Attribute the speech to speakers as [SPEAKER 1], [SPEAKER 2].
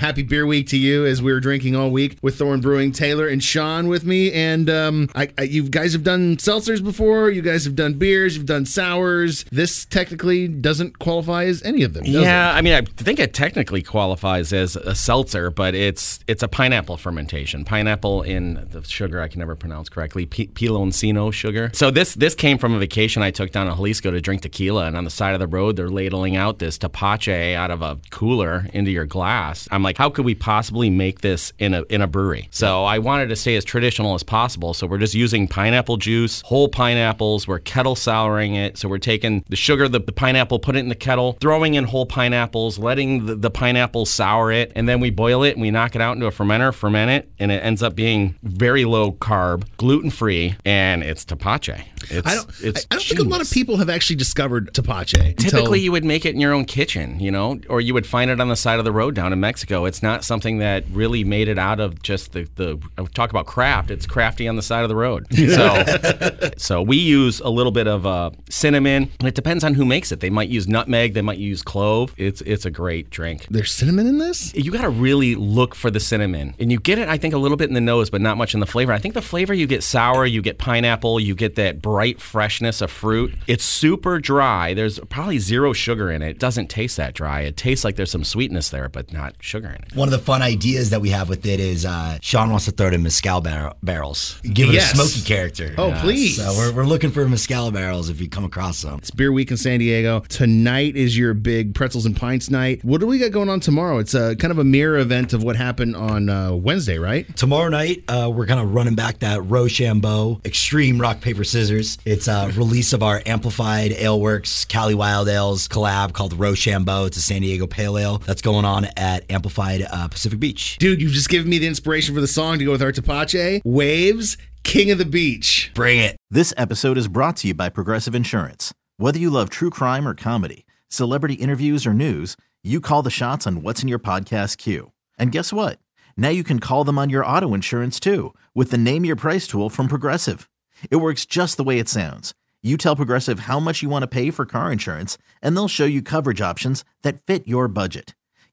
[SPEAKER 1] Happy Beer Week to you as we are drinking all week with Thorn Brewing. Taylor and Sean with me, and um, I, I, you guys have done seltzers before. You guys have done beers. You've done sours. This technically doesn't qualify as any of them.
[SPEAKER 2] yeah,
[SPEAKER 1] it?
[SPEAKER 2] I mean, I think it technically qualifies as a seltzer, but it's it's a pineapple fermentation. Pineapple in the sugar I can never pronounce correctly. P- Piloncino sugar. So this this came from a vacation I took down to Jalisco to drink tequila, and on the side of the road they're ladling out this tepache out of a cooler into your glass. I'm like, how could we possibly make this in a in a brewery? So I wanted to stay as traditional as possible. So we're just using pineapple juice, whole pineapples. We're kettle souring it. So we're taking the sugar, the, the pineapple, put it in the kettle, throwing in whole pineapples, letting the, the pineapple sour it, and then we boil it and we knock it out into a fermenter, ferment it, and it ends up being very low carb, gluten free, and it's tepache. It's,
[SPEAKER 1] I don't.
[SPEAKER 2] It's
[SPEAKER 1] I, I don't think a lot of people have actually discovered tepache.
[SPEAKER 2] Typically,
[SPEAKER 1] until-
[SPEAKER 2] you would make it in your own kitchen, you know, or you would find it on the side of the road down in Mexico. It's not something that really made it out of just the the talk about craft. It's crafty on the side of the road. So, so we use a little bit of uh, cinnamon. It depends on who makes it. They might use nutmeg. They might use clove. It's it's a great drink.
[SPEAKER 1] There's cinnamon in this.
[SPEAKER 2] You got to really look for the cinnamon, and you get it. I think a little bit in the nose, but not much in the flavor. I think the flavor you get sour, you get pineapple, you get that bright freshness of fruit. It's super dry. There's probably zero sugar in it. It doesn't taste that dry. It tastes like there's some sweetness there, but not sugar
[SPEAKER 3] One of the fun ideas that we have with it is uh, Sean wants to throw it in mezcal bar- barrels, give it
[SPEAKER 1] Yes.
[SPEAKER 3] a smoky character.
[SPEAKER 1] Oh, please.
[SPEAKER 3] So we're, we're looking for mezcal barrels if you come across some.
[SPEAKER 1] It's Beer Week in San Diego. Tonight is your big pretzels and pints night. What do we got going on tomorrow? It's a kind of a mirror event of what happened on uh, Wednesday, right?
[SPEAKER 3] Tomorrow night, uh, we're kind of running back that Rochambeau Extreme Rock Paper Scissors. It's a release of our amplified Aleworks Cali Wild Ales collab called Rochambeau. It's a San Diego Pale Ale that's going on at Amplified uh, Pacific Beach.
[SPEAKER 1] Dude, you've just given me the inspiration for the song to go with our Tepache. Wavves, King of the Beach.
[SPEAKER 3] Bring it.
[SPEAKER 4] This episode is brought to you by Progressive Insurance. Whether you love true crime or comedy, celebrity interviews or news, you call the shots on what's in your podcast queue. And guess what? Now you can call them on your auto insurance too with the Name Your Price tool from Progressive. It works just the way it sounds. You tell Progressive how much you want to pay for car insurance, and they'll show you coverage options that fit your budget.